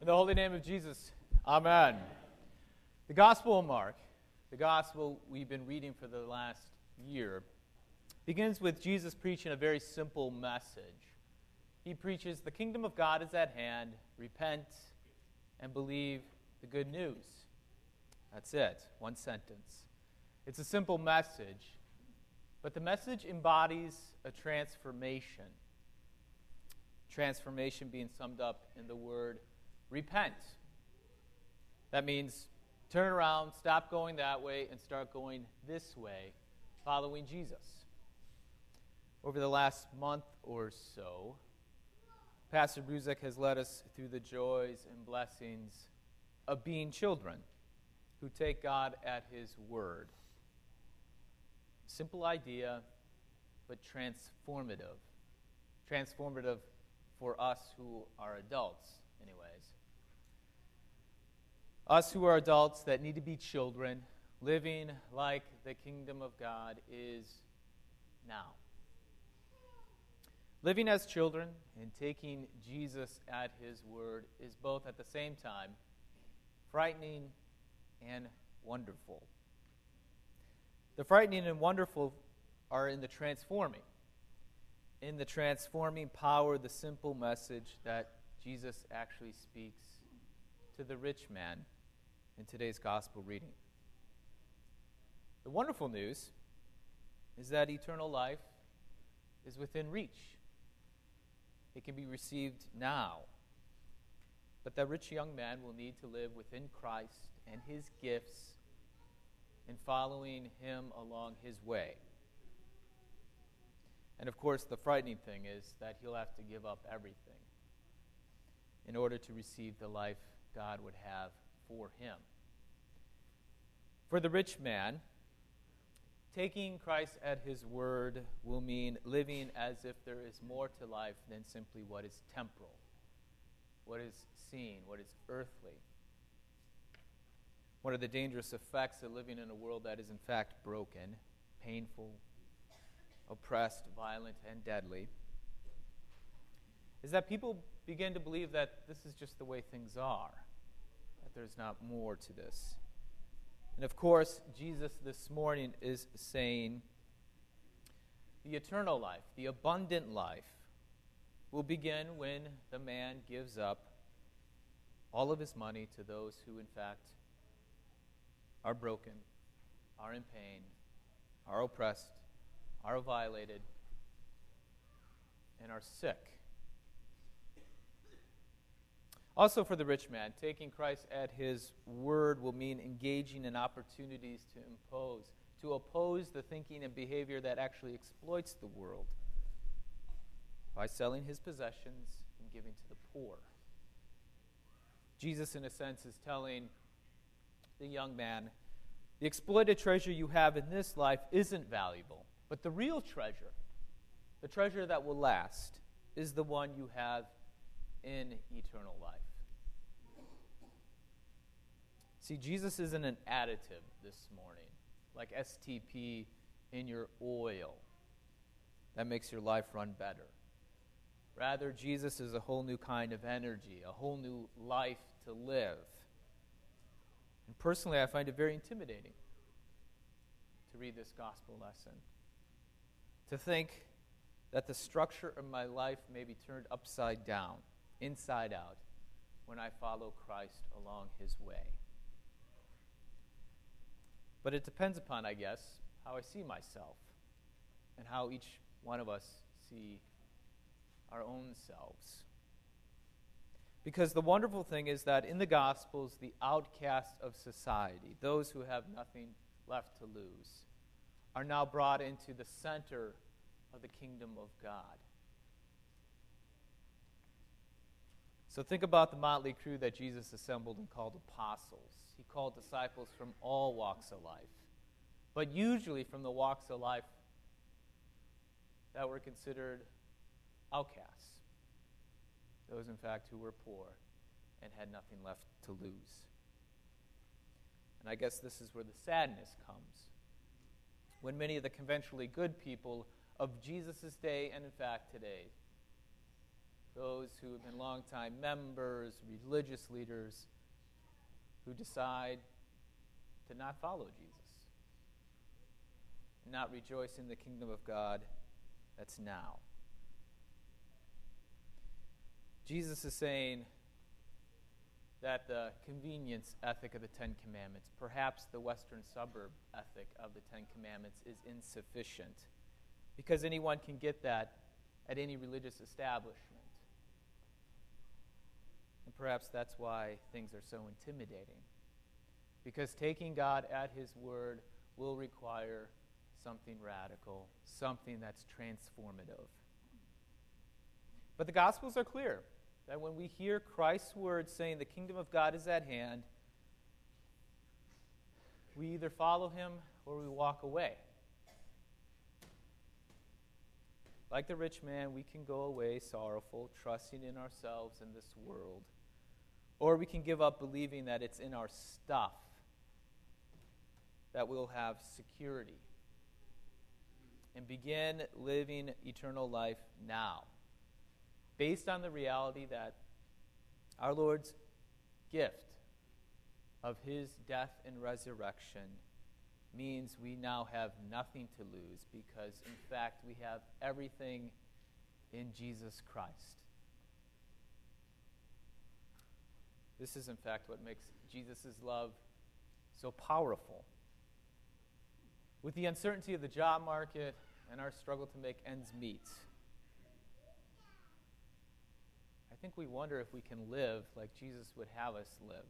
In the holy name of Jesus, Amen. The Gospel of Mark, the Gospel we've been reading for the last year, begins with Jesus preaching a very simple message. He preaches, The kingdom of God is at hand, repent and believe the good news. That's it, one sentence. It's a simple message, but the message embodies a transformation. Transformation being summed up in the word repent. That means turn around, stop going that way, and start going this way, following Jesus. Over the last month or so, Pastor Bruzek has led us through the joys and blessings of being children who take God at His word. Simple idea, but transformative. Transformative for us who are adults, anyways. Us who are adults that need to be children, living like the kingdom of God is now. Living as children and taking Jesus at his word is both at the same time frightening and wonderful. The frightening and wonderful are in the transforming, in the transforming power, the simple message that Jesus actually speaks to the rich man in today's gospel reading. The wonderful news is that eternal life is within reach. It can be received now. But that rich young man will need to live within Christ and his gifts in following him along his way. And of course, the frightening thing is that he'll have to give up everything in order to receive the life God would have for him. For the rich man, taking Christ at his word will mean living as if there is more to life than simply what is temporal, what is seen, what is earthly. One of the dangerous effects of living in a world that is in fact broken, painful, oppressed, violent, and deadly is that people begin to believe that this is just the way things are, that there's not more to this. And of course, Jesus this morning is saying the eternal life, the abundant life, will begin when the man gives up all of his money to those who, in fact, are broken, are in pain, are oppressed, are violated, and are sick. Also, for the rich man, taking Christ at his word will mean engaging in opportunities to impose, to oppose the thinking and behavior that actually exploits the world by selling his possessions and giving to the poor. Jesus, in a sense, is telling the young man the exploited treasure you have in this life isn't valuable, but the real treasure, the treasure that will last, is the one you have in eternal life. See, Jesus isn't an additive this morning, like STP in your oil that makes your life run better. Rather, Jesus is a whole new kind of energy, a whole new life to live. And personally, I find it very intimidating to read this gospel lesson. To think that the structure of my life may be turned upside down, inside out, when I follow Christ along his way. But it depends upon, I guess, how I see myself and how each one of us see our own selves. Because the wonderful thing is that in the Gospels, the outcasts of society, those who have nothing left to lose, are now brought into the center of the kingdom of God. So think about the motley crew that Jesus assembled and called apostles. He called disciples from all walks of life, but usually from the walks of life that were considered outcasts. Those, in fact, who were poor and had nothing left to lose. And I guess this is where the sadness comes. When many of the conventionally good people of Jesus' day, and in fact today, those who have been longtime members, religious leaders, who decide to not follow Jesus, not rejoice in the kingdom of God that's now. Jesus is saying that the convenience ethic of the Ten Commandments, perhaps the Western suburb ethic of the Ten Commandments, is insufficient because anyone can get that at any religious establishment. And perhaps that's why things are so intimidating. Because taking God at His word will require something radical, something that's transformative. But the Gospels are clear that when we hear Christ's words saying the kingdom of God is at hand, we either follow him or we walk away. Like the rich man, we can go away sorrowful, trusting in ourselves and this world. Or we can give up believing that it's in our stuff that we'll have security and begin living eternal life now, based on the reality that our Lord's gift of his death and resurrection means we now have nothing to lose because, in fact, we have everything in Jesus Christ. This is, in fact, what makes Jesus' love so powerful. With the uncertainty of the job market and our struggle to make ends meet, I think we wonder if we can live like Jesus would have us live,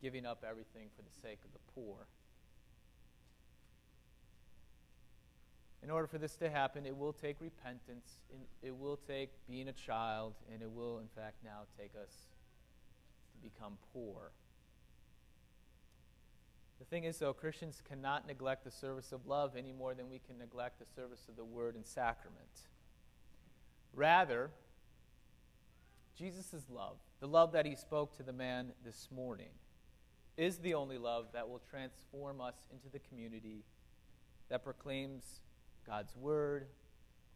giving up everything for the sake of the poor. In order for this to happen, it will take repentance, it will take being a child, and it will, in fact, now take us to become poor. The thing is, though, Christians cannot neglect the service of love any more than we can neglect the service of the word and sacrament. Rather, Jesus' love, the love that he spoke to the man this morning, is the only love that will transform us into the community that proclaims God's word,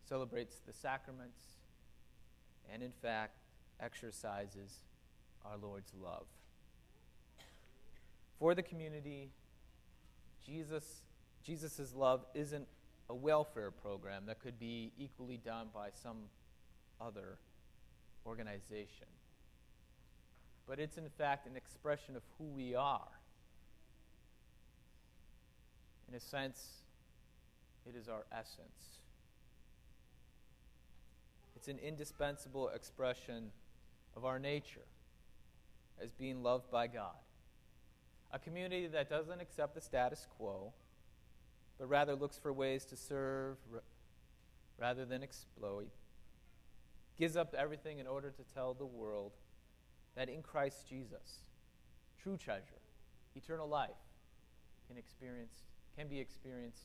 celebrates the sacraments, and in fact exercises our Lord's love. For the community, Jesus Jesus' love isn't a welfare program that could be equally done by some other organization. But it's in fact an expression of who we are. In a sense, it is our essence. It's an indispensable expression of our nature as being loved by God. A community that doesn't accept the status quo, but rather looks for ways to serve rather than exploit, gives up everything in order to tell the world that in Christ Jesus, true treasure, eternal life, can, experience, can be experienced